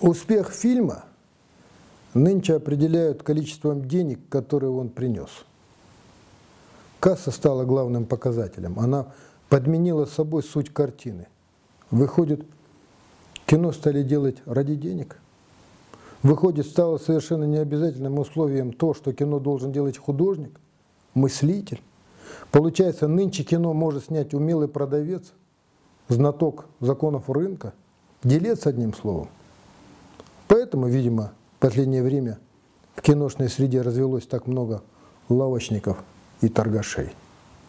Успех фильма нынче определяют количеством денег, которые он принес. Касса стала главным показателем. Она подменила собой суть картины. Выходит, кино стали делать ради денег. Выходит, стало совершенно необязательным условием то, что кино должен делать художник, мыслитель. Получается, нынче кино может снять умелый продавец, знаток законов рынка, делец одним словом. Поэтому, видимо, в последнее время в киношной среде развелось так много лавочников и торгашей.